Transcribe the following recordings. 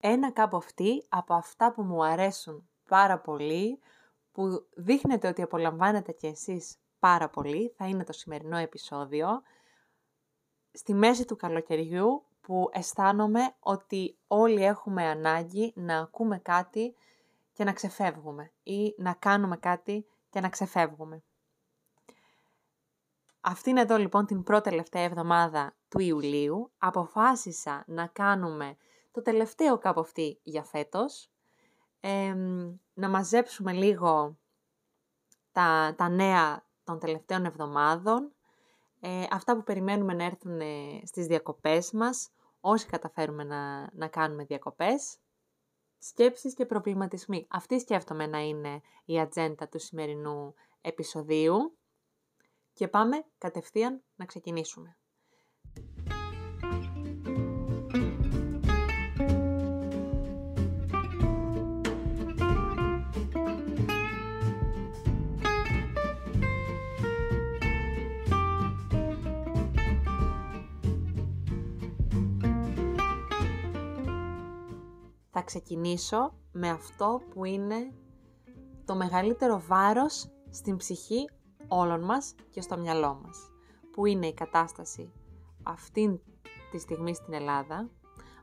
Ένα κάπου αυτή από αυτά που μου αρέσουν πάρα πολύ, που δείχνετε ότι απολαμβάνετε κι εσείς πάρα πολύ, θα είναι το σημερινό επεισόδιο. Στη μέση του καλοκαιριού που αισθάνομαι ότι όλοι έχουμε ανάγκη να ακούμε κάτι και να ξεφεύγουμε ή να κάνουμε κάτι και να ξεφεύγουμε. Αυτήν εδώ λοιπόν την πρώτη τελευταία εβδομάδα του Ιουλίου αποφάσισα να κάνουμε το τελευταίο κάπου αυτή για φέτος, να μαζέψουμε λίγο τα, τα νέα των τελευταίων εβδομάδων, ε, αυτά που περιμένουμε να έρθουν στις διακοπές μας, όσοι καταφέρουμε να, να κάνουμε διακοπές, σκέψεις και προβληματισμοί. Αυτή σκέφτομαι να είναι η ατζέντα του σημερινού επεισοδίου. Και πάμε κατευθείαν να ξεκινήσουμε. Θα ξεκινήσω με αυτό που είναι το μεγαλύτερο βάρος στην ψυχή όλων μας και στο μυαλό μας, που είναι η κατάσταση αυτήν τη στιγμή στην Ελλάδα,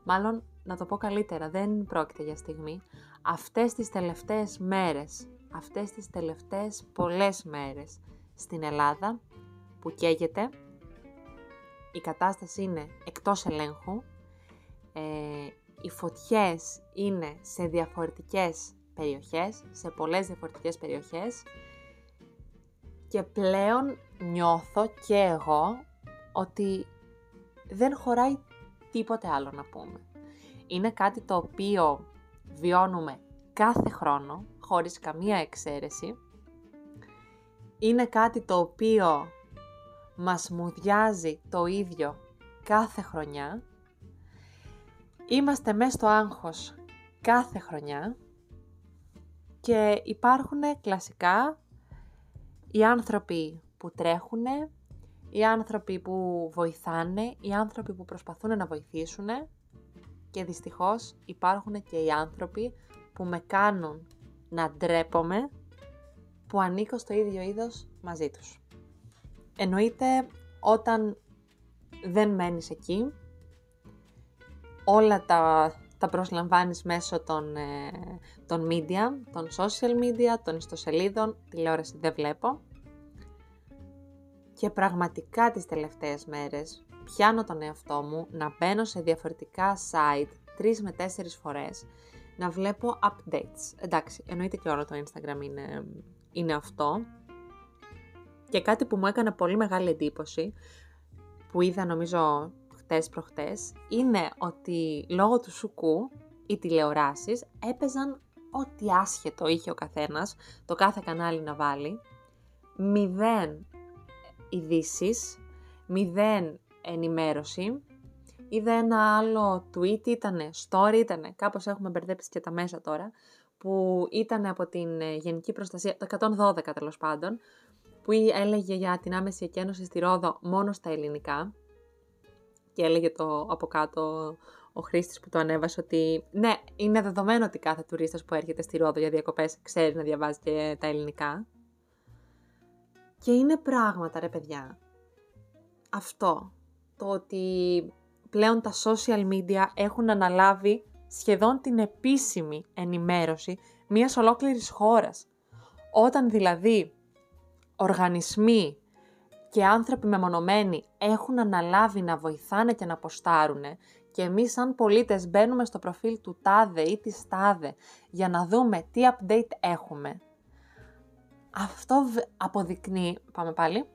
μάλλον να το πω καλύτερα, δεν πρόκειται για στιγμή, αυτές τις τελευταίες μέρες, αυτές τις τελευταίες πολλές μέρες στην Ελλάδα που καίγεται, η κατάσταση είναι εκτός ελέγχου, ε, οι φωτιές είναι σε διαφορετικές περιοχές, σε πολλές διαφορετικές περιοχές και πλέον νιώθω και εγώ ότι δεν χωράει τίποτε άλλο να πούμε. Είναι κάτι το οποίο βιώνουμε κάθε χρόνο, χωρίς καμία εξαίρεση. Είναι κάτι το οποίο μας μουδιάζει το ίδιο κάθε χρονιά. Είμαστε μέσα στο άγχος κάθε χρονιά και υπάρχουν κλασικά οι άνθρωποι που τρέχουν, οι άνθρωποι που βοηθάνε, οι άνθρωποι που προσπαθούν να βοηθήσουν και δυστυχώς υπάρχουν και οι άνθρωποι που με κάνουν να ντρέπομαι που ανήκω στο ίδιο είδος μαζί τους. Εννοείται όταν δεν μένεις εκεί, όλα τα, τα προσλαμβάνεις μέσω των, ε, των media, των social media, των ιστοσελίδων, τηλεόραση δεν βλέπω. Και πραγματικά τις τελευταίες μέρες πιάνω τον εαυτό μου να μπαίνω σε διαφορετικά site τρεις με τέσσερις φορές, να βλέπω updates. Εντάξει, εννοείται και όλο το Instagram είναι, είναι αυτό. Και κάτι που μου έκανε πολύ μεγάλη εντύπωση, που είδα νομίζω χτες προχτές, είναι ότι λόγω του σουκού οι τηλεοράσεις έπαιζαν ό,τι άσχετο είχε ο καθένας, το κάθε κανάλι να βάλει, μηδέν ειδήσεις, μηδέν ενημέρωση. Είδα ένα άλλο tweet, ήταν story, ήταν κάπως έχουμε μπερδέψει και τα μέσα τώρα, που ήταν από την ε, Γενική Προστασία, το 112 τέλος πάντων, που έλεγε για την άμεση εκένωση στη Ρόδο μόνο στα ελληνικά. Και έλεγε το από κάτω ο χρήστης που το ανέβασε ότι ναι, είναι δεδομένο ότι κάθε τουρίστας που έρχεται στη Ρόδο για διακοπές ξέρει να διαβάζει και τα ελληνικά. Και είναι πράγματα ρε παιδιά. Αυτό. Το ότι πλέον τα social media έχουν αναλάβει σχεδόν την επίσημη ενημέρωση μιας ολόκληρης χώρας. Όταν δηλαδή οργανισμοί και άνθρωποι μεμονωμένοι έχουν αναλάβει να βοηθάνε και να ποστάρουν και εμείς σαν πολίτες μπαίνουμε στο προφίλ του τάδε ή της τάδε για να δούμε τι update έχουμε. Αυτό αποδεικνύει, πάμε πάλι,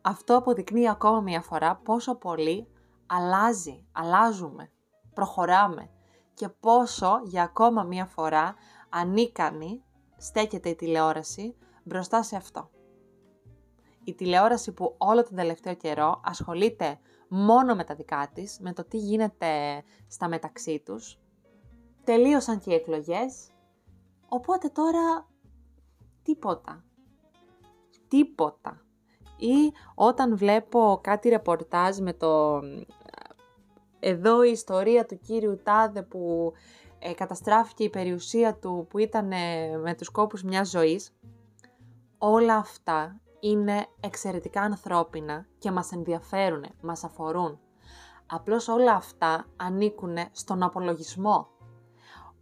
αυτό αποδεικνύει ακόμα μια φορά πόσο πολύ αλλάζει, αλλάζουμε, προχωράμε και πόσο για ακόμα μια φορά ανίκανη στέκεται η τηλεόραση μπροστά σε αυτό. Η τηλεόραση που όλο τον τελευταίο καιρό ασχολείται μόνο με τα δικά της, με το τι γίνεται στα μεταξύ τους. Τελείωσαν και οι εκλογές, οπότε τώρα τίποτα τίποτα. Ή όταν βλέπω κάτι ρεπορτάζ με το εδώ η ιστορία του κύριου Τάδε που ε, καταστράφηκε η περιουσία του που ήταν με τους κόπους μιας ζωής. Όλα αυτά είναι εξαιρετικά ανθρώπινα και μας ενδιαφέρουν, μας αφορούν. Απλώς όλα αυτά ανήκουν στον απολογισμό.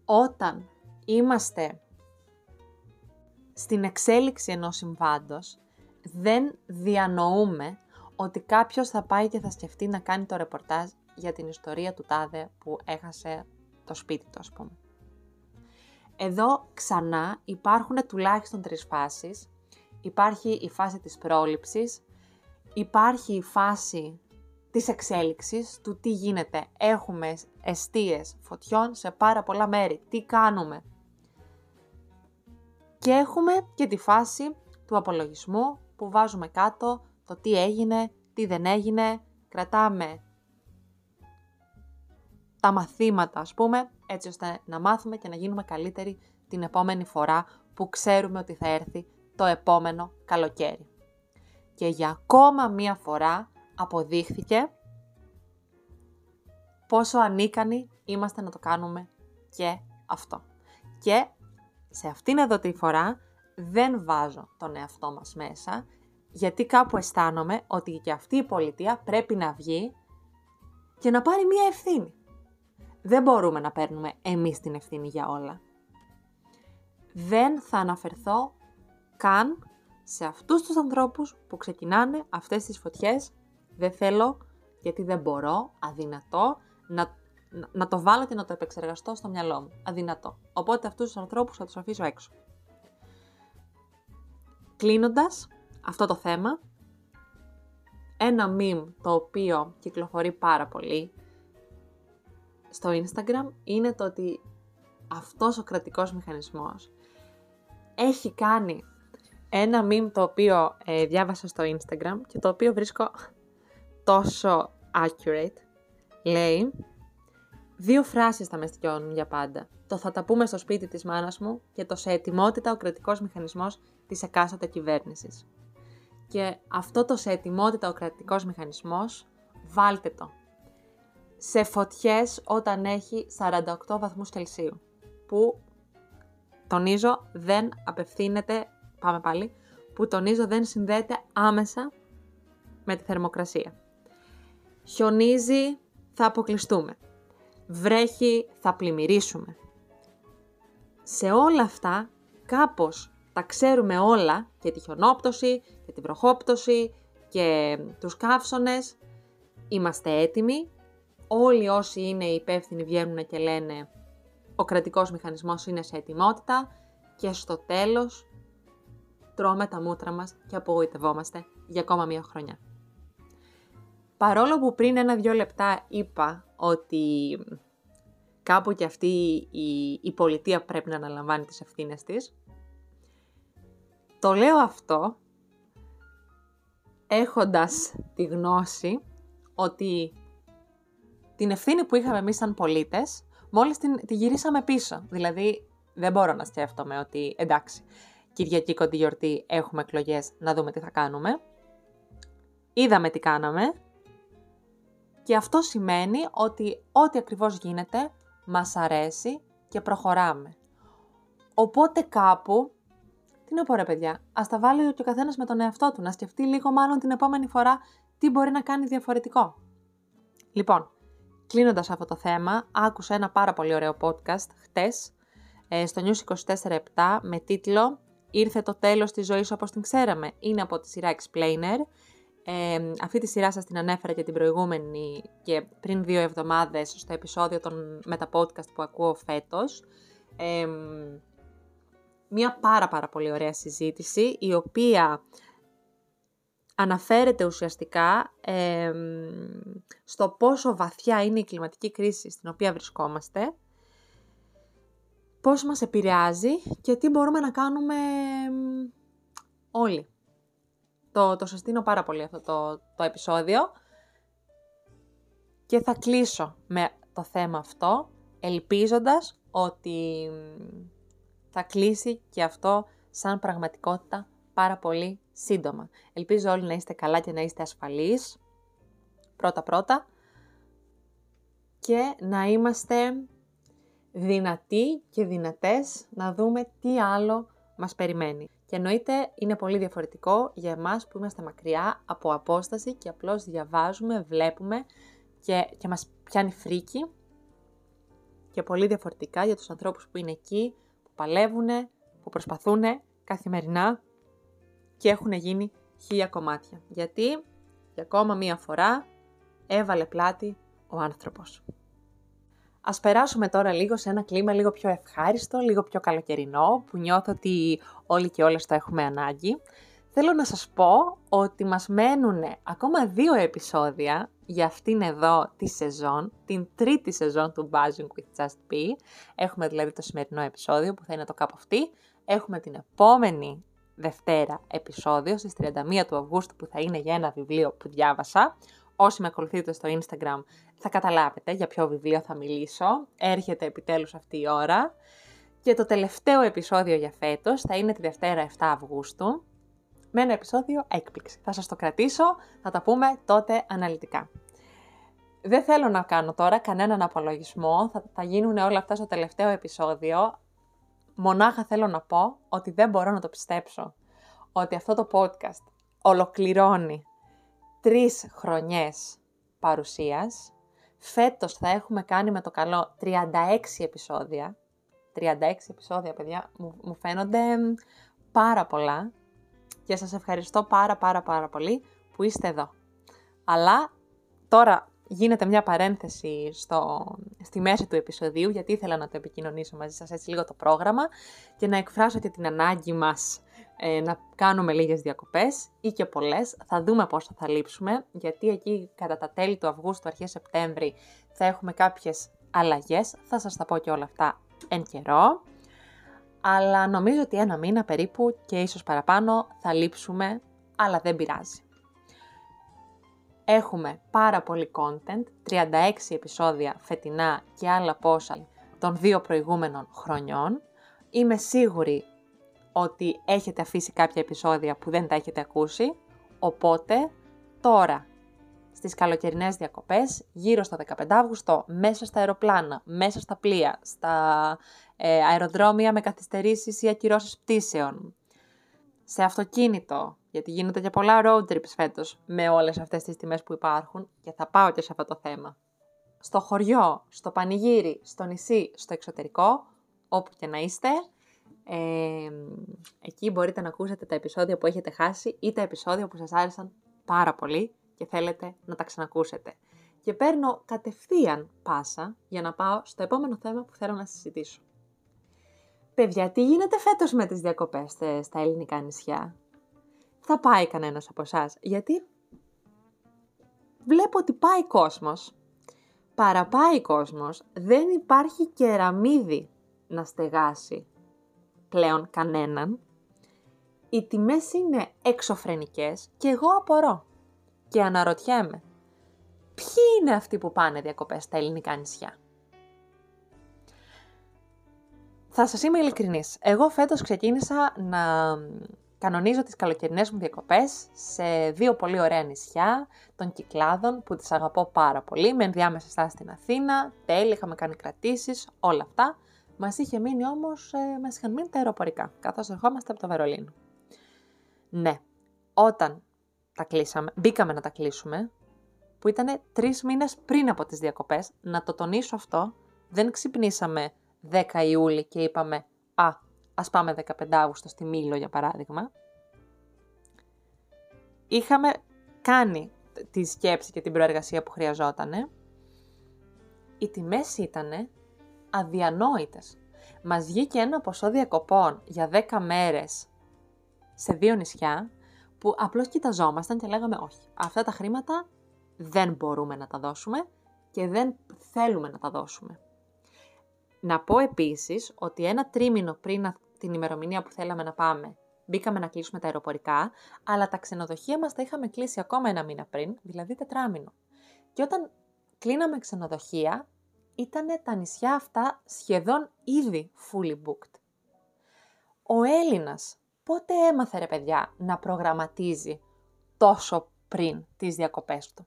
Όταν είμαστε στην εξέλιξη ενός συμβάντος, δεν διανοούμε ότι κάποιος θα πάει και θα σκεφτεί να κάνει το ρεπορτάζ για την ιστορία του τάδε που έχασε το σπίτι του, ας πούμε. Εδώ ξανά υπάρχουν τουλάχιστον τρεις φάσεις. Υπάρχει η φάση της πρόληψης, υπάρχει η φάση της εξέλιξης, του τι γίνεται. Έχουμε εστίες φωτιών σε πάρα πολλά μέρη. Τι κάνουμε; Και έχουμε και τη φάση του απολογισμού που βάζουμε κάτω το τι έγινε, τι δεν έγινε, κρατάμε τα μαθήματα ας πούμε, έτσι ώστε να μάθουμε και να γίνουμε καλύτεροι την επόμενη φορά που ξέρουμε ότι θα έρθει το επόμενο καλοκαίρι. Και για ακόμα μία φορά αποδείχθηκε πόσο ανίκανοι είμαστε να το κάνουμε και αυτό. Και σε αυτήν εδώ τη φορά δεν βάζω τον εαυτό μας μέσα, γιατί κάπου αισθάνομαι ότι και αυτή η πολιτεία πρέπει να βγει και να πάρει μία ευθύνη. Δεν μπορούμε να παίρνουμε εμείς την ευθύνη για όλα. Δεν θα αναφερθώ καν σε αυτούς τους ανθρώπους που ξεκινάνε αυτές τις φωτιές. Δεν θέλω, γιατί δεν μπορώ, αδυνατό, να, να το βάλω και να το επεξεργαστώ στο μυαλό μου. Αδυνατό. Οπότε αυτούς τους ανθρώπους θα τους αφήσω έξω. Κλείνοντας αυτό το θέμα, ένα meme το οποίο κυκλοφορεί πάρα πολύ στο Instagram είναι το ότι αυτός ο κρατικός μηχανισμός έχει κάνει ένα meme το οποίο ε, διάβασα στο Instagram και το οποίο βρίσκω τόσο accurate. Λέει, δύο φράσεις θα με στοιχιώνουν για πάντα. Το θα τα πούμε στο σπίτι της μάνας μου και το σε ετοιμότητα ο κρατικός μηχανισμός της εκάστοτε κυβέρνησης. Και αυτό το σε ετοιμότητα ο κρατικός μηχανισμός, βάλτε το σε φωτιές όταν έχει 48 βαθμούς Κελσίου, που τονίζω δεν απευθύνεται, πάμε πάλι, που τονίζω δεν συνδέεται άμεσα με τη θερμοκρασία. Χιονίζει, θα αποκλειστούμε. Βρέχει, θα πλημμυρίσουμε. Σε όλα αυτά, κάπως τα ξέρουμε όλα, και τη χιονόπτωση, και τη βροχόπτωση, και τους καύσονες. Είμαστε έτοιμοι όλοι όσοι είναι υπεύθυνοι βγαίνουν και λένε ο κρατικός μηχανισμός είναι σε ετοιμότητα και στο τέλος τρώμε τα μούτρα μας και απογοητευόμαστε για ακόμα μία χρονιά. Παρόλο που πριν ένα-δυο λεπτά είπα ότι κάπου και αυτή η, η πολιτεία πρέπει να αναλαμβάνει τις ευθύνες της, το λέω αυτό έχοντας τη γνώση ότι την ευθύνη που είχαμε εμείς σαν πολίτες, μόλις την, τη γυρίσαμε πίσω. Δηλαδή, δεν μπορώ να σκέφτομαι ότι εντάξει, Κυριακή κοντή γιορτή έχουμε εκλογές, να δούμε τι θα κάνουμε. Είδαμε τι κάναμε. Και αυτό σημαίνει ότι ό,τι ακριβώς γίνεται μας αρέσει και προχωράμε. Οπότε κάπου, τι να πω ρε παιδιά, ας τα βάλει και ο καθένας με τον εαυτό του, να σκεφτεί λίγο μάλλον την επόμενη φορά τι μπορεί να κάνει διαφορετικό. Λοιπόν, Κλείνοντας αυτό το θέμα, άκουσα ένα πάρα πολύ ωραίο podcast χτες ε, στο News 24-7 με τίτλο «Ήρθε το τέλος της ζωής όπως την ξέραμε». Είναι από τη σειρά Explainer. Ε, αυτή τη σειρά σας την ανέφερα και την προηγούμενη και πριν δύο εβδομάδες στο επεισόδιο των, με τα podcast που ακούω φέτος. Ε, μια πάρα πάρα πολύ ωραία συζήτηση η οποία αναφέρεται ουσιαστικά στο πόσο βαθιά είναι η κλιματική κρίση στην οποία βρισκόμαστε, πώς μας επηρεάζει και τι μπορούμε να κάνουμε όλοι. Το, το συστήνω πάρα πολύ αυτό το, το επεισόδιο και θα κλείσω με το θέμα αυτό, ελπίζοντας ότι θα κλείσει και αυτό σαν πραγματικότητα πάρα πολύ σύντομα. Ελπίζω όλοι να είστε καλά και να είστε ασφαλείς, πρώτα-πρώτα, και να είμαστε δυνατοί και δυνατές να δούμε τι άλλο μας περιμένει. Και εννοείται είναι πολύ διαφορετικό για εμάς που είμαστε μακριά από απόσταση και απλώς διαβάζουμε, βλέπουμε και, και μας πιάνει φρίκι και πολύ διαφορετικά για τους ανθρώπους που είναι εκεί, που παλεύουν, που προσπαθούν καθημερινά και έχουν γίνει χίλια κομμάτια. Γιατί για ακόμα μία φορά έβαλε πλάτη ο άνθρωπος. Ας περάσουμε τώρα λίγο σε ένα κλίμα λίγο πιο ευχάριστο, λίγο πιο καλοκαιρινό, που νιώθω ότι όλοι και όλες το έχουμε ανάγκη. Θέλω να σας πω ότι μας μένουν ακόμα δύο επεισόδια για αυτήν εδώ τη σεζόν, την τρίτη σεζόν του Buzzing with Just Be. Έχουμε δηλαδή το σημερινό επεισόδιο που θα είναι το κάπου αυτή. Έχουμε την επόμενη Δευτέρα επεισόδιο στις 31 του Αυγούστου που θα είναι για ένα βιβλίο που διάβασα. Όσοι με ακολουθείτε στο Instagram θα καταλάβετε για ποιο βιβλίο θα μιλήσω. Έρχεται επιτέλους αυτή η ώρα. Και το τελευταίο επεισόδιο για φέτος θα είναι τη Δευτέρα 7 Αυγούστου με ένα επεισόδιο έκπληξη. Θα σας το κρατήσω, θα τα πούμε τότε αναλυτικά. Δεν θέλω να κάνω τώρα κανέναν απολογισμό, θα, θα γίνουν όλα αυτά στο τελευταίο επεισόδιο. Μονάχα θέλω να πω ότι δεν μπορώ να το πιστέψω ότι αυτό το podcast ολοκληρώνει τρεις χρονιές παρουσίας. Φέτος θα έχουμε κάνει με το καλό 36 επεισόδια. 36 επεισόδια, παιδιά, μου, μου φαίνονται πάρα πολλά και σας ευχαριστώ πάρα πάρα πάρα πολύ που είστε εδώ. Αλλά τώρα γίνεται μια παρένθεση στο, στη μέση του επεισοδίου γιατί ήθελα να το επικοινωνήσω μαζί σας έτσι λίγο το πρόγραμμα και να εκφράσω και την ανάγκη μας ε, να κάνουμε λίγες διακοπές ή και πολλές. Θα δούμε πόσο θα λείψουμε γιατί εκεί κατά τα τέλη του Αυγούστου, αρχές Σεπτέμβρη θα έχουμε κάποιες αλλαγές. Θα σας τα πω και όλα αυτά εν καιρό αλλά νομίζω ότι ένα μήνα περίπου και ίσως παραπάνω θα λείψουμε, αλλά δεν πειράζει. Έχουμε πάρα πολύ content, 36 επεισόδια φετινά και άλλα πόσα των δύο προηγούμενων χρονιών. Είμαι σίγουρη ότι έχετε αφήσει κάποια επεισόδια που δεν τα έχετε ακούσει, οπότε τώρα στις καλοκαιρινές διακοπές, γύρω στο 15 Αύγουστο, μέσα στα αεροπλάνα, μέσα στα πλοία, στα ε, αεροδρόμια με καθυστερήσεις ή ακυρώσεις πτήσεων, σε αυτοκίνητο, γιατί γίνονται και πολλά road trips φέτος με όλες αυτές τις τιμές που υπάρχουν και θα πάω και σε αυτό το θέμα. Στο χωριό, στο πανηγύρι, στο νησί, στο εξωτερικό, όπου και να είστε, ε, εκεί μπορείτε να ακούσετε τα επεισόδια που έχετε χάσει ή τα επεισόδια που σας άρεσαν πάρα πολύ και θέλετε να τα ξανακούσετε. Και παίρνω κατευθείαν πάσα για να πάω στο επόμενο θέμα που θέλω να συζητήσω. Παιδιά, τι γίνεται φέτος με τις διακοπές στα ελληνικά νησιά; Θα πάει κανένας από εσάς, γιατί βλέπω ότι πάει κόσμος. Παραπάει κόσμος, δεν υπάρχει κεραμίδι να στεγάσει πλέον κανέναν. Οι τιμές είναι εξωφρενικές και εγώ απορώ και αναρωτιέμαι, ποιοι είναι αυτοί που πάνε διακοπές στα ελληνικά νησιά; Θα σας είμαι ειλικρινής. Εγώ φέτος ξεκίνησα να κανονίζω τις καλοκαιρινές μου διακοπές σε δύο πολύ ωραία νησιά των Κυκλάδων που τις αγαπώ πάρα πολύ, με ενδιάμεσα στάση στην Αθήνα, τέλει, είχαμε κάνει κρατήσεις, όλα αυτά. Μας είχε μείνει όμως, ε, μας είχαν μείνει τα αεροπορικά, καθώς ερχόμαστε από το Βερολίνο. Ναι, όταν τα κλείσαμε, μπήκαμε να τα κλείσουμε, που ήταν τρεις μήνες πριν από τις διακοπές. Να το τονίσω αυτό, δεν ξυπνήσαμε 10 Ιούλη και είπαμε «Α, ας πάμε 15 Αύγουστο στη Μήλο για παράδειγμα». Είχαμε κάνει τη σκέψη και την προεργασία που χρειαζόταν. Οι τιμές ήταν αδιανόητες. Μας βγήκε ένα ποσό διακοπών για 10 μέρες σε δύο νησιά που απλώς κοιταζόμασταν και λέγαμε όχι, αυτά τα χρήματα δεν μπορούμε να τα δώσουμε και δεν θέλουμε να τα δώσουμε. Να πω επίσης ότι ένα τρίμηνο πριν την ημερομηνία που θέλαμε να πάμε, μπήκαμε να κλείσουμε τα αεροπορικά, αλλά τα ξενοδοχεία μας τα είχαμε κλείσει ακόμα ένα μήνα πριν, δηλαδή τετράμινο. Και όταν κλείναμε ξενοδοχεία, ήταν τα νησιά αυτά σχεδόν ήδη fully booked. Ο Έλληνας πότε έμαθε ρε παιδιά να προγραμματίζει τόσο πριν τις διακοπές του;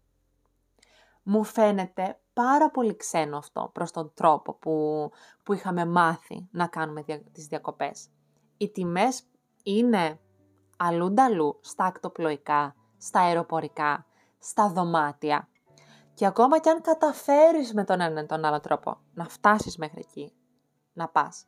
Μου φαίνεται πάρα πολύ ξένο αυτό προς τον τρόπο που, που είχαμε μάθει να κάνουμε δια, τις διακοπές. Οι τιμές είναι αλλούνταλού στα ακτοπλοϊκά, στα αεροπορικά, στα δωμάτια. Και ακόμα κι αν καταφέρεις με τον έναν τον άλλο τρόπο να φτάσεις μέχρι εκεί, να πας.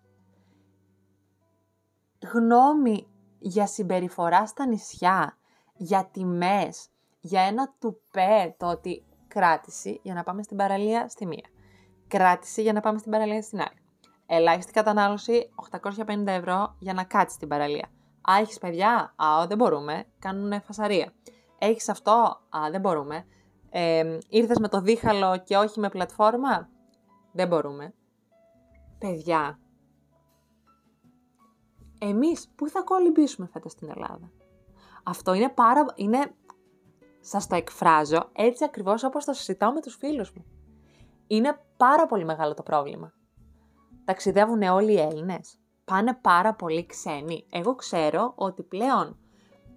Γνώμη για συμπεριφορά στα νησιά, για τιμές, για ένα τουπέ το ότι κράτηση για να πάμε στην παραλία στη μία. Κράτηση για να πάμε στην παραλία στην άλλη. Ελάχιστη κατανάλωση 850 ευρώ για να κάτσεις στην παραλία. Α, έχεις παιδιά; Α, δεν μπορούμε. Κάνουν φασαρία. Έχεις αυτό; Α, δεν μπορούμε. Ε, ήρθες με το δίχαλο και όχι με πλατφόρμα; Δεν μπορούμε. Παιδιά, εμείς πού θα κολυμπήσουμε φέτος στην Ελλάδα; Αυτό είναι πάρα... Είναι σας το εκφράζω έτσι ακριβώς όπως το συζητάω με τους φίλους μου. Είναι πάρα πολύ μεγάλο το πρόβλημα. Ταξιδεύουν όλοι οι Έλληνες; Πάνε πάρα πολύ ξένοι. Εγώ ξέρω ότι πλέον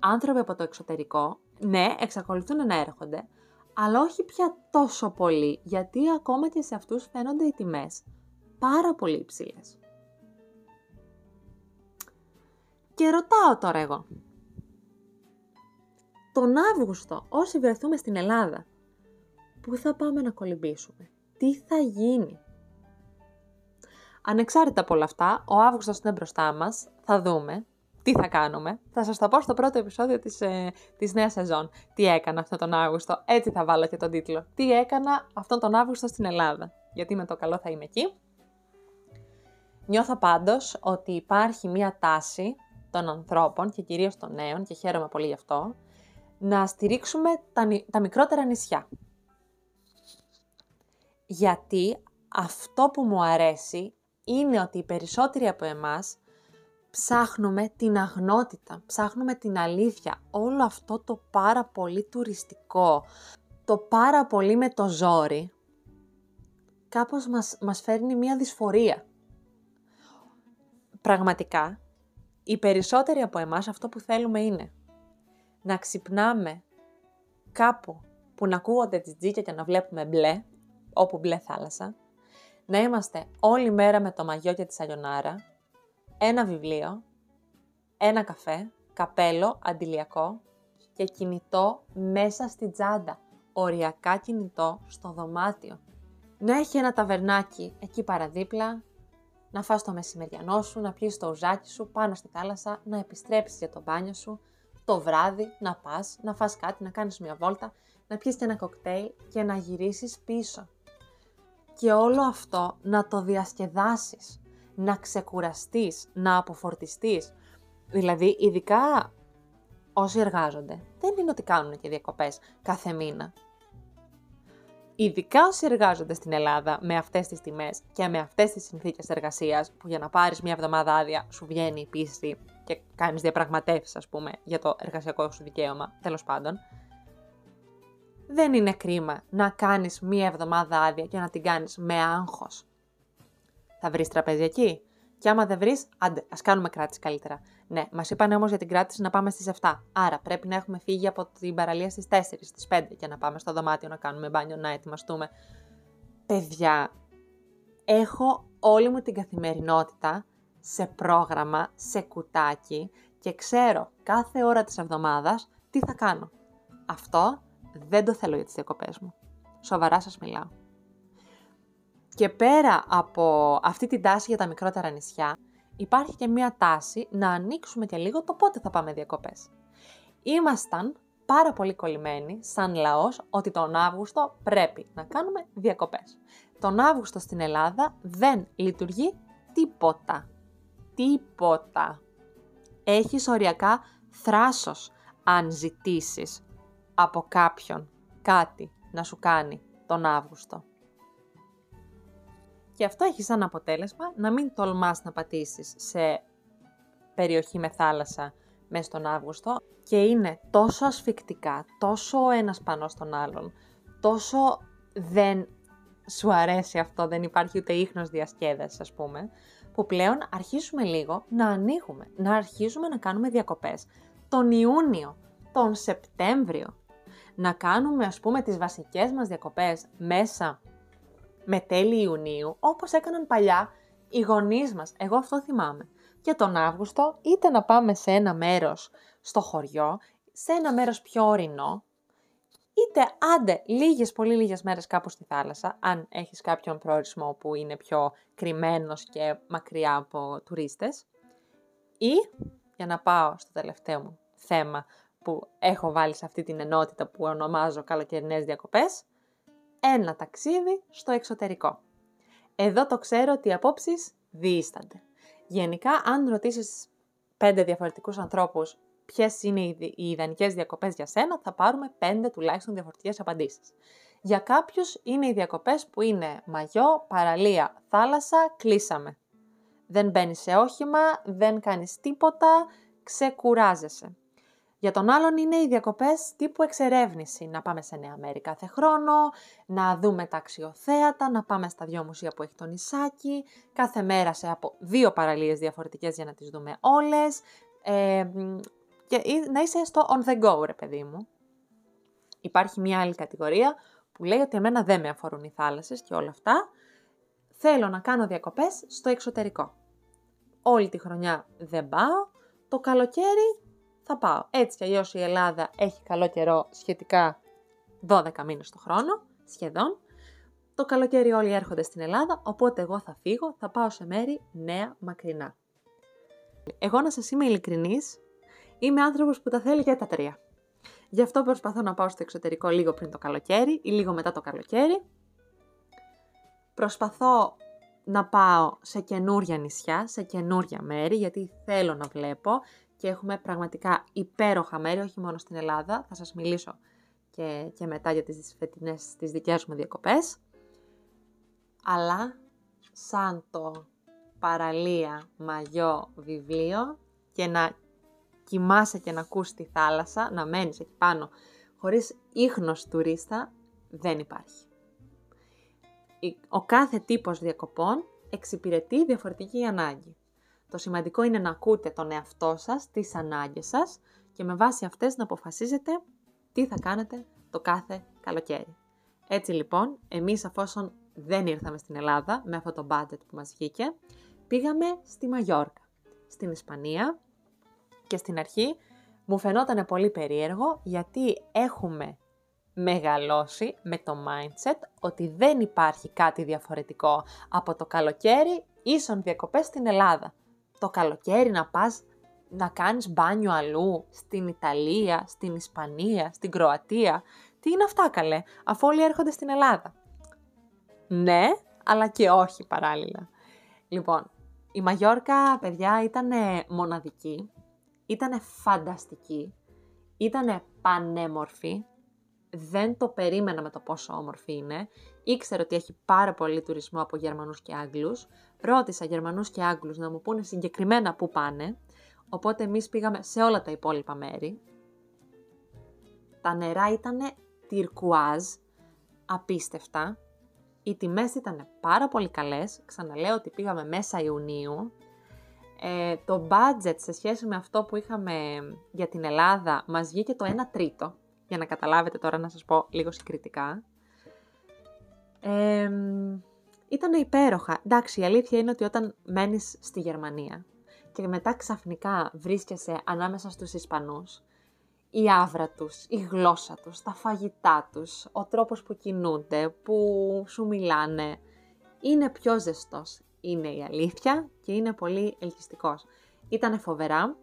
άνθρωποι από το εξωτερικό, ναι, εξακολουθούν να έρχονται, αλλά όχι πια τόσο πολύ, γιατί ακόμα και σε αυτούς φαίνονται οι τιμές πάρα πολύ υψηλές. Και ρωτάω τώρα εγώ, τον Αύγουστο, όσοι βρεθούμε στην Ελλάδα, πού θα πάμε να κολυμπήσουμε, τι θα γίνει; Ανεξάρτητα από όλα αυτά, ο Αύγουστος είναι μπροστά μας, θα δούμε τι θα κάνουμε; Θα σας τα πω στο πρώτο επεισόδιο της, ε, της νέας σεζόν. Τι έκανα αυτόν τον Αύγουστο, έτσι θα βάλω και τον τίτλο. Τι έκανα αυτόν τον Αύγουστο στην Ελλάδα, γιατί με το καλό θα είμαι εκεί. Νιώθω πάντως ότι υπάρχει μία τάση των ανθρώπων και κυρίως των νέων και χαίρομαι πολύ γι' αυτό, να στηρίξουμε τα, τα μικρότερα νησιά. Γιατί αυτό που μου αρέσει είναι ότι οι περισσότεροι από εμάς ψάχνουμε την αγνότητα, ψάχνουμε την αλήθεια, όλο αυτό το πάρα πολύ τουριστικό, το πάρα πολύ με το ζόρι, κάπως μας, μας φέρνει μία δυσφορία. Πραγματικά, οι περισσότεροι από εμάς αυτό που θέλουμε είναι να ξυπνάμε κάπου που να ακούγονται τις τζίκια και να βλέπουμε μπλε, όπου μπλε θάλασσα, να είμαστε όλη μέρα με το μαγιό και τη σαγιονάρα, ένα βιβλίο, ένα καφέ, καπέλο, αντιλιακό και κινητό μέσα στη τσάντα, οριακά κινητό στο δωμάτιο. Να έχει ένα ταβερνάκι εκεί παραδίπλα, να φας το μεσημεριανό σου, να πιεις το ουζάκι σου πάνω στη θάλασσα, να επιστρέψεις για το μπάνιο σου, το βράδυ να πας, να φας κάτι, να κάνεις μια βόλτα, να πιεις και ένα κοκτέιλ και να γυρίσεις πίσω. Και όλο αυτό να το διασκεδάσεις, να ξεκουραστείς, να αποφορτιστείς. Δηλαδή, ειδικά όσοι εργάζονται, δεν είναι ότι κάνουν και διακοπές κάθε μήνα. Ειδικά όσοι εργάζονται στην Ελλάδα με αυτές τις τιμές και με αυτές τις συνθήκες εργασίας, που για να πάρεις μια εβδομάδα άδεια σου βγαίνει η πίστη και κάνεις διαπραγματεύσεις, ας πούμε, για το εργασιακό σου δικαίωμα, τέλος πάντων, δεν είναι κρίμα να κάνεις μία εβδομάδα άδεια και να την κάνεις με άγχος. Θα βρεις τραπεζιακή. Και άμα δεν βρεις, άντε, ας κάνουμε κράτηση καλύτερα. Ναι, μας είπαν όμως για την κράτηση να πάμε στις 7. Άρα πρέπει να έχουμε φύγει από την παραλία στις 4, στις 5 και να πάμε στο δωμάτιο να κάνουμε μπάνιο, να ετοιμαστούμε. Παιδιά, έχω όλη μου την καθημερινότητα σε πρόγραμμα, σε κουτάκι και ξέρω κάθε ώρα της εβδομάδας τι θα κάνω. Αυτό δεν το θέλω για τις διακοπές μου. Σοβαρά σας μιλάω. Και πέρα από αυτή την τάση για τα μικρότερα νησιά, υπάρχει και μία τάση να ανοίξουμε και λίγο το πότε θα πάμε διακοπές. Ήμασταν πάρα πολύ κολλημένοι σαν λαός ότι τον Αύγουστο πρέπει να κάνουμε διακοπές. Τον Αύγουστο στην Ελλάδα δεν λειτουργεί τίποτα τίποτα. Έχεις οριακά θράσος αν ζητήσεις από κάποιον κάτι να σου κάνει τον Αύγουστο. Και αυτό έχει σαν αποτέλεσμα να μην τολμάς να πατήσεις σε περιοχή με θάλασσα μέσα στον Αύγουστο και είναι τόσο ασφικτικά, τόσο ο ένας πάνω στον άλλον, τόσο δεν σου αρέσει αυτό, δεν υπάρχει ούτε ίχνος διασκέδασης ας πούμε, που πλέον αρχίζουμε λίγο να ανοίγουμε, να αρχίζουμε να κάνουμε διακοπές τον Ιούνιο, τον Σεπτέμβριο. Να κάνουμε ας πούμε τις βασικές μας διακοπές μέσα με τέλη Ιουνίου, όπως έκαναν παλιά οι γονείς μας. Εγώ αυτό θυμάμαι. Και τον Αύγουστο είτε να πάμε σε ένα μέρος στο χωριό, σε ένα μέρος πιο ορεινό, είτε άντε λίγες, πολύ λίγες μέρες κάπου στη θάλασσα, αν έχεις κάποιον προορισμό που είναι πιο κρυμμένος και μακριά από τουρίστες, ή, για να πάω στο τελευταίο μου θέμα που έχω βάλει σε αυτή την ενότητα που ονομάζω καλοκαιρινές διακοπές, ένα ταξίδι στο εξωτερικό. Εδώ το ξέρω ότι οι απόψεις διήστανται. Γενικά, αν ρωτήσεις πέντε διαφορετικούς ανθρώπους ποιες είναι οι ιδανικές διακοπές για σένα, θα πάρουμε πέντε τουλάχιστον διαφορετικές απαντήσεις. Για κάποιους είναι οι διακοπές που είναι μαγιό, παραλία, θάλασσα, κλείσαμε. Δεν μπαίνεις σε όχημα, δεν κάνεις τίποτα, ξεκουράζεσαι. Για τον άλλον είναι οι διακοπές τύπου εξερεύνηση, να πάμε σε Νέα Μέρη κάθε χρόνο, να δούμε τα αξιοθέατα, να πάμε στα δυο μουσεία που έχει το νησάκι, κάθε μέρα σε από δύο παραλίες διαφορετικές για να τις δούμε όλες, ε, και να είσαι στο on the go, ρε παιδί μου. Υπάρχει μια άλλη κατηγορία που λέει ότι εμένα δεν με αφορούν οι θάλασσες και όλα αυτά. Θέλω να κάνω διακοπές στο εξωτερικό. Όλη τη χρονιά δεν πάω, το καλοκαίρι θα πάω. Έτσι κι αλλιώς η Ελλάδα έχει καλό καιρό σχετικά 12 μήνες το χρόνο, σχεδόν. Το καλοκαίρι όλοι έρχονται στην Ελλάδα, οπότε εγώ θα φύγω, θα πάω σε μέρη νέα μακρινά. Εγώ να σας είμαι ειλικρινής, Είμαι άνθρωπος που τα θέλει και τα τρία. Γι' αυτό προσπαθώ να πάω στο εξωτερικό λίγο πριν το καλοκαίρι ή λίγο μετά το καλοκαίρι. Προσπαθώ να πάω σε καινούρια νησιά, σε καινούρια μέρη, γιατί θέλω να βλέπω και έχουμε πραγματικά υπέροχα μέρη, όχι μόνο στην Ελλάδα. Θα σας μιλήσω και, και μετά για τις φετινές, τις δικές μου διακοπές. Αλλά σαν το παραλία, μαγιό, βιβλίο και να κοιμάσαι και να ακούς τη θάλασσα, να μένεις εκεί πάνω χωρίς ίχνος τουρίστα, δεν υπάρχει. Ο κάθε τύπος διακοπών εξυπηρετεί διαφορετική ανάγκη. Το σημαντικό είναι να ακούτε τον εαυτό σας, τις ανάγκες σας και με βάση αυτές να αποφασίζετε τι θα κάνετε το κάθε καλοκαίρι. Έτσι λοιπόν, εμείς αφόσον δεν ήρθαμε στην Ελλάδα με αυτό το budget που μας βγήκε, πήγαμε στη Μαγιόρκα, στην Ισπανία, και στην αρχή μου φαινόταν πολύ περίεργο γιατί έχουμε μεγαλώσει με το mindset ότι δεν υπάρχει κάτι διαφορετικό από το καλοκαίρι ίσον διακοπές στην Ελλάδα. Το καλοκαίρι να πας να κάνεις μπάνιο αλλού, στην Ιταλία, στην Ισπανία, στην Κροατία. Τι είναι αυτά καλέ, αφού όλοι έρχονται στην Ελλάδα. Ναι, αλλά και όχι παράλληλα. Λοιπόν, η Μαγιόρκα, παιδιά, ήταν μοναδική ήταν φανταστική, ήταν πανέμορφη, δεν το περίμενα με το πόσο όμορφη είναι. Ήξερα ότι έχει πάρα πολύ τουρισμό από Γερμανούς και Άγγλους. Ρώτησα Γερμανούς και Άγγλους να μου πούνε συγκεκριμένα πού πάνε. Οπότε εμείς πήγαμε σε όλα τα υπόλοιπα μέρη. Τα νερά ήταν τυρκουάζ, απίστευτα. Οι τιμές ήταν πάρα πολύ καλές. Ξαναλέω ότι πήγαμε μέσα Ιουνίου ε, το budget σε σχέση με αυτό που είχαμε για την Ελλάδα μας βγήκε το 1 τρίτο, για να καταλάβετε τώρα να σας πω λίγο συγκριτικά. Ε, ήταν υπέροχα. Εντάξει, η αλήθεια είναι ότι όταν μένεις στη Γερμανία και μετά ξαφνικά βρίσκεσαι ανάμεσα στους Ισπανούς, η άβρα τους, η γλώσσα τους, τα φαγητά τους, ο τρόπος που κινούνται, που σου μιλάνε, είναι πιο ζεστός, είναι η αλήθεια και είναι πολύ ελκυστικός. Ήτανε φοβερά,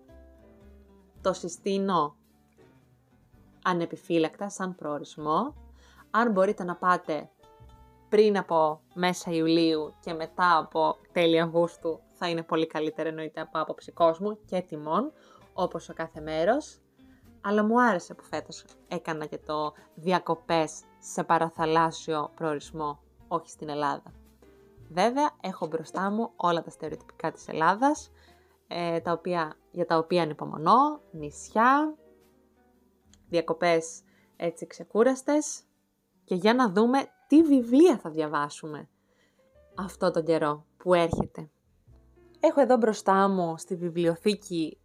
το συστήνω ανεπιφύλακτα σαν προορισμό. Αν μπορείτε να πάτε πριν από μέσα Ιουλίου και μετά από τέλη Αυγούστου θα είναι πολύ καλύτερο εννοείται από άποψη κόσμου και τιμών, όπως ο κάθε μέρος. Αλλά μου άρεσε που φέτος έκανα και το διακοπές σε παραθαλάσσιο προορισμό, όχι στην Ελλάδα. Βέβαια, έχω μπροστά μου όλα τα στερεοτυπικά της Ελλάδας, ε, τα οποία, για τα οποία ανυπομονώ, νησιά, διακοπές έτσι ξεκούραστες και για να δούμε τι βιβλία θα διαβάσουμε αυτό τον καιρό που έρχεται. Έχω εδώ μπροστά μου στη βιβλιοθήκη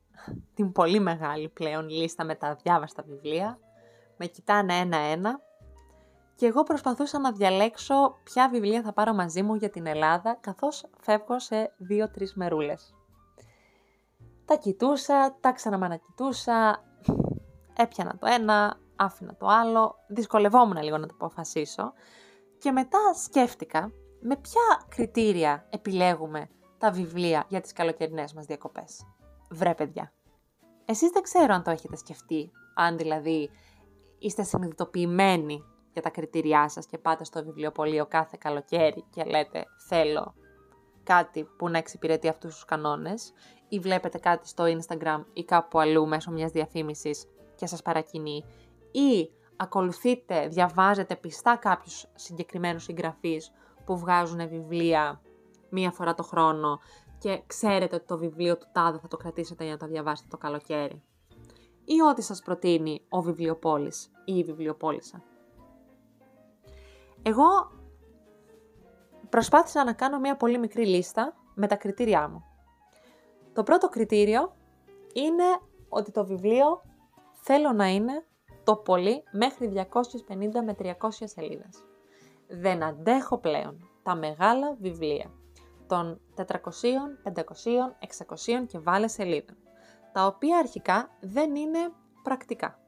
την πολύ μεγάλη πλέον λίστα με τα διάβαστα βιβλία. Με κοιτάνε ένα-ένα και εγώ προσπαθούσα να διαλέξω ποια βιβλία θα πάρω μαζί μου για την Ελλάδα, καθώς φεύγω σε δύο-τρεις μερούλες. Τα κοιτούσα, τα ξαναμανακοιτούσα, έπιανα το ένα, άφηνα το άλλο, δυσκολευόμουν λίγο να το αποφασίσω και μετά σκέφτηκα με ποια κριτήρια επιλέγουμε τα βιβλία για τις καλοκαιρινές μας διακοπές. Βρε παιδιά, εσείς δεν ξέρω αν το έχετε σκεφτεί, αν δηλαδή είστε συνειδητοποιημένοι για τα κριτήριά σας και πάτε στο βιβλιοπωλείο κάθε καλοκαίρι και λέτε θέλω κάτι που να εξυπηρετεί αυτούς τους κανόνες ή βλέπετε κάτι στο Instagram ή κάπου αλλού μέσω μιας διαφήμισης και σας παρακινεί ή ακολουθείτε, διαβάζετε πιστά κάποιους συγκεκριμένους συγγραφείς που βγάζουν βιβλία μία φορά το χρόνο και ξέρετε ότι το βιβλίο του τάδε θα το κρατήσετε για να το διαβάσετε το καλοκαίρι. Ή ό,τι σας προτείνει ο βιβλιοπόλης ή η βιβλιοπόλησα. Εγώ προσπάθησα να κάνω μια πολύ μικρή λίστα με τα κριτήριά μου. Το πρώτο κριτήριο είναι ότι το βιβλίο θέλω να είναι το πολύ μέχρι 250 με 300 σελίδες. Δεν αντέχω πλέον τα μεγάλα βιβλία των 400, 500, 600 και βάλε σελίδων, τα οποία αρχικά δεν είναι πρακτικά.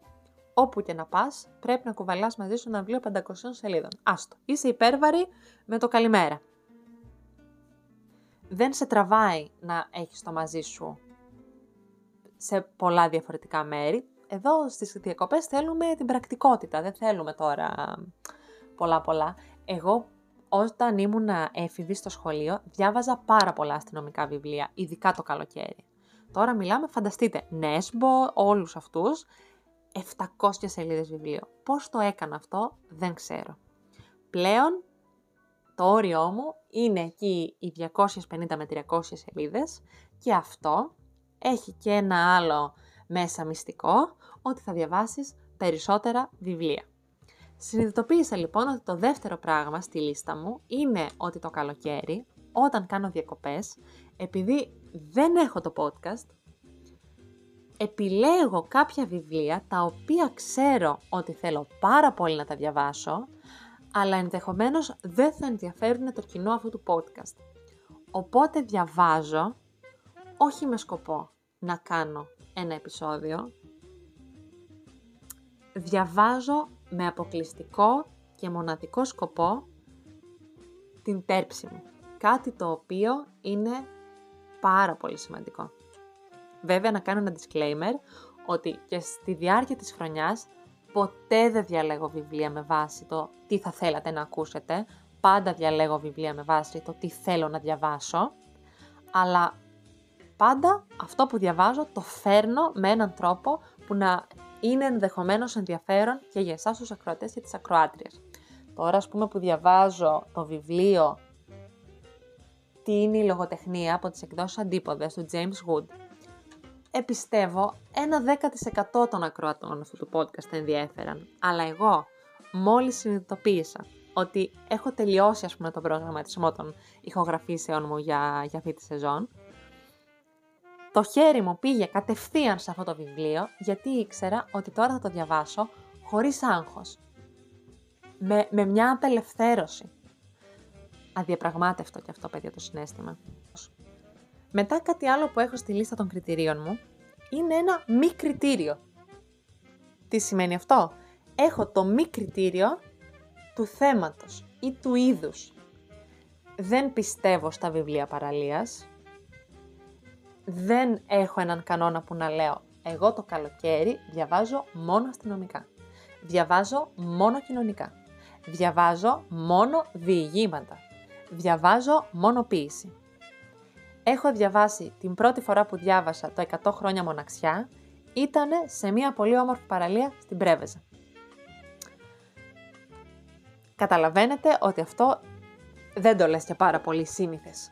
Όπου και να πας, πρέπει να κουβαλάς μαζί σου ένα βιβλίο 500 σελίδων. Άστο, είσαι υπέρβαρη με το καλημέρα. Δεν σε τραβάει να έχεις το μαζί σου σε πολλά διαφορετικά μέρη. Εδώ στις διακοπές θέλουμε την πρακτικότητα, δεν θέλουμε τώρα πολλά πολλά. Εγώ όταν ήμουν έφηβη στο σχολείο, διάβαζα πάρα πολλά αστυνομικά βιβλία, ειδικά το καλοκαίρι. Τώρα μιλάμε, φανταστείτε, Νέσμπο, όλους αυτούς, 700 σελίδες βιβλίο. Πώς το έκανα αυτό, δεν ξέρω. Πλέον, το όριό μου είναι εκεί οι 250 με 300 σελίδες και αυτό έχει και ένα άλλο μέσα μυστικό, ότι θα διαβάσεις περισσότερα βιβλία. Συνειδητοποίησα λοιπόν ότι το δεύτερο πράγμα στη λίστα μου είναι ότι το καλοκαίρι, όταν κάνω διακοπές, επειδή δεν έχω το podcast, επιλέγω κάποια βιβλία τα οποία ξέρω ότι θέλω πάρα πολύ να τα διαβάσω, αλλά ενδεχομένως δεν θα ενδιαφέρουν το κοινό αυτού του podcast. Οπότε διαβάζω, όχι με σκοπό να κάνω ένα επεισόδιο, διαβάζω με αποκλειστικό και μοναδικό σκοπό την τέρψη μου. Κάτι το οποίο είναι πάρα πολύ σημαντικό. Βέβαια να κάνω ένα disclaimer ότι και στη διάρκεια της χρονιάς ποτέ δεν διαλέγω βιβλία με βάση το τι θα θέλατε να ακούσετε. Πάντα διαλέγω βιβλία με βάση το τι θέλω να διαβάσω. Αλλά πάντα αυτό που διαβάζω το φέρνω με έναν τρόπο που να είναι ενδεχομένως ενδιαφέρον και για εσάς τους ακροατές και τις ακροάτριες. Τώρα, ας πούμε, που διαβάζω το βιβλίο Τι είναι η λογοτεχνία από τις εκδόσεις Αντίποδες του James Wood, επιστεύω ένα 10% των ακροατών αυτού του podcast θα ενδιαφέραν. Αλλά εγώ, μόλις συνειδητοποίησα ότι έχω τελειώσει ας πούμε το προγραμματισμό των ηχογραφήσεων μου για, για αυτή τη σεζόν, το χέρι μου πήγε κατευθείαν σε αυτό το βιβλίο γιατί ήξερα ότι τώρα θα το διαβάσω χωρίς άγχος. Με, με μια απελευθέρωση. Αδιαπραγμάτευτο και αυτό, παιδιά, το συνέστημα. Μετά κάτι άλλο που έχω στη λίστα των κριτηρίων μου είναι ένα μη κριτήριο. Τι σημαίνει αυτό; Έχω το μη κριτήριο του θέματος ή του είδους. Δεν πιστεύω στα βιβλία παραλίας, δεν έχω έναν κανόνα που να λέω εγώ το καλοκαίρι διαβάζω μόνο αστυνομικά. Διαβάζω μόνο κοινωνικά. Διαβάζω μόνο διηγήματα. Διαβάζω μόνο ποίηση. Έχω διαβάσει την πρώτη φορά που διάβασα το 100 χρόνια μοναξιά ήταν σε μια πολύ όμορφη παραλία στην Πρέβεζα. Καταλαβαίνετε ότι αυτό δεν το λες και πάρα πολύ σύνηθες.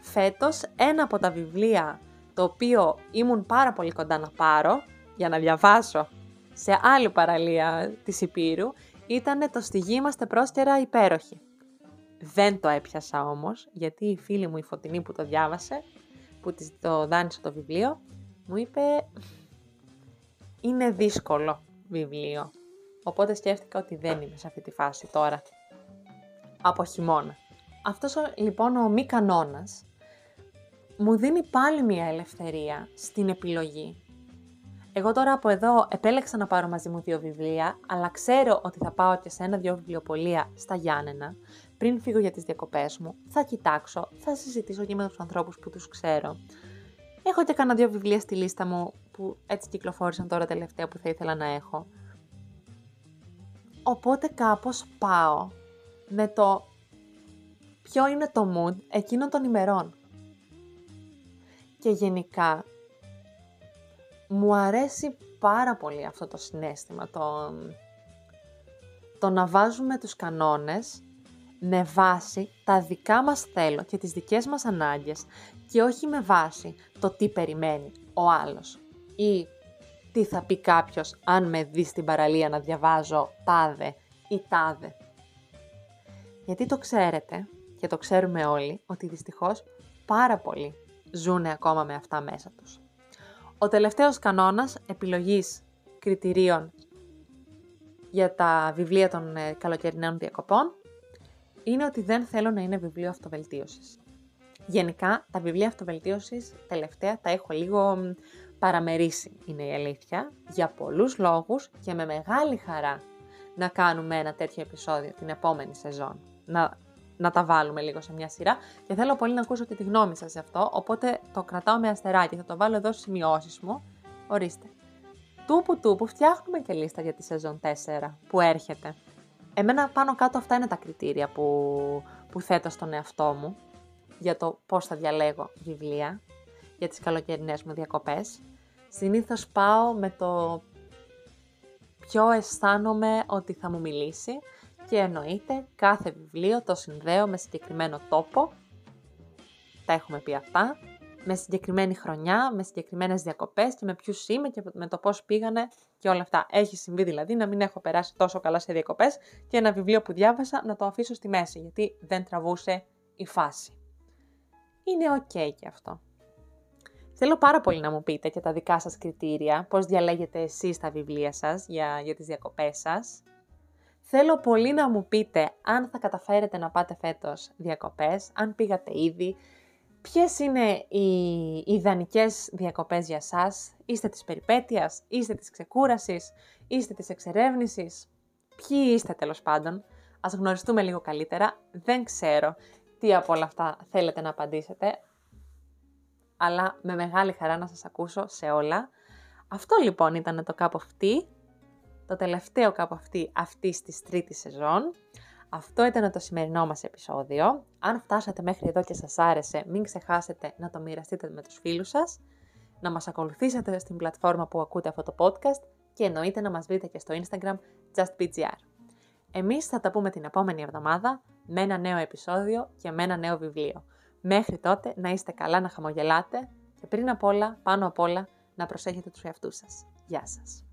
Φέτος ένα από τα βιβλία το οποίο ήμουν πάρα πολύ κοντά να πάρω για να διαβάσω σε άλλη παραλία της Υπήρου, ήταν το «Στη γη είμαστε πρόσκαιρα υπέροχοι». Δεν το έπιασα όμως, γιατί η φίλη μου η Φωτεινή που το διάβασε, που της το δάνεισε το βιβλίο, μου είπε «Είναι δύσκολο βιβλίο, οπότε σκέφτηκα ότι δεν είμαι σε αυτή τη φάση τώρα. Από χειμώνα. Αυτός λοιπόν ο μη κανόνας μου δίνει πάλι μια ελευθερία στην επιλογή. Εγώ τώρα από εδώ επέλεξα να πάρω μαζί μου δύο βιβλία, αλλά ξέρω ότι θα πάω και σε ένα-δυο βιβλιοπολία στα Γιάννενα. Πριν φύγω για τις διακοπές μου, θα κοιτάξω, θα συζητήσω και με τους ανθρώπους που τους ξέρω. Έχω και κάνα δύο βιβλία στη λίστα μου που έτσι κυκλοφόρησαν τώρα τελευταία που θα ήθελα να έχω. Οπότε κάπως πάω με το ποιο είναι το mood εκείνων των ημερών. Και γενικά μου αρέσει πάρα πολύ αυτό το συνέστημα, το, το να βάζουμε τους κανόνες με βάση τα δικά μας θέλω και τις δικές μας ανάγκες και όχι με βάση το τι περιμένει ο άλλος ή τι θα πει κάποιος αν με δει στην παραλία να διαβάζω τάδε ή τάδε. Γιατί το ξέρετε και το ξέρουμε όλοι ότι δυστυχώς πάρα πολλοί ζουν ακόμα με αυτά μέσα τους. Ο τελευταίος κανόνας επιλογής κριτηρίων για τα βιβλία των ε, καλοκαιρινών διακοπών είναι ότι δεν θέλω να είναι βιβλίο αυτοβελτίωσης. Γενικά, τα βιβλία αυτοβελτίωσης τελευταία τα έχω λίγο παραμερίσει, είναι η αλήθεια, για πολλούς λόγους και με μεγάλη χαρά να κάνουμε ένα τέτοιο επεισόδιο την επόμενη σεζόν. Να, να τα βάλουμε λίγο σε μια σειρά και θέλω πολύ να ακούσω και τη γνώμη σας σε αυτό, οπότε το κρατάω με αστεράκι, θα το βάλω εδώ στις σημειώσεις μου. Ορίστε. Τούπου τούπου φτιάχνουμε και λίστα για τη σεζόν 4 που έρχεται. Εμένα πάνω κάτω αυτά είναι τα κριτήρια που, που θέτω στον εαυτό μου για το πώς θα διαλέγω βιβλία για τις καλοκαιρινές μου διακοπές. Συνήθως πάω με το ποιο αισθάνομαι ότι θα μου μιλήσει και εννοείται κάθε βιβλίο το συνδέω με συγκεκριμένο τόπο, τα έχουμε πει αυτά, με συγκεκριμένη χρονιά, με συγκεκριμένες διακοπές και με ποιους είμαι και με το πώς πήγανε και όλα αυτά. Έχει συμβεί δηλαδή να μην έχω περάσει τόσο καλά σε διακοπές και ένα βιβλίο που διάβασα να το αφήσω στη μέση γιατί δεν τραβούσε η φάση. Είναι ok και αυτό. Θέλω πάρα πολύ να μου πείτε και τα δικά σας κριτήρια, πώς διαλέγετε εσείς τα βιβλία σας για, για τις διακοπές σας. Θέλω πολύ να μου πείτε αν θα καταφέρετε να πάτε φέτος διακοπές, αν πήγατε ήδη, ποιες είναι οι ιδανικές διακοπές για σας, είστε της περιπέτειας, είστε της ξεκούρασης, είστε της εξερεύνησης, ποιοι είστε τέλος πάντων, ας γνωριστούμε λίγο καλύτερα, δεν ξέρω τι από όλα αυτά θέλετε να απαντήσετε, αλλά με μεγάλη χαρά να σας ακούσω σε όλα. Αυτό λοιπόν ήταν το κάπου αυτή, το τελευταίο κάπου αυτή αυτής της τρίτης σεζόν. Αυτό ήταν το σημερινό μας επεισόδιο. Αν φτάσατε μέχρι εδώ και σας άρεσε, μην ξεχάσετε να το μοιραστείτε με τους φίλους σας, να μας ακολουθήσετε στην πλατφόρμα που ακούτε αυτό το podcast και εννοείται να μας βρείτε και στο Instagram JustBGR. Εμείς θα τα πούμε την επόμενη εβδομάδα με ένα νέο επεισόδιο και με ένα νέο βιβλίο. Μέχρι τότε να είστε καλά, να χαμογελάτε και πριν απ' όλα, πάνω απ' όλα, να προσέχετε τους εαυτούς σας. Γεια σας!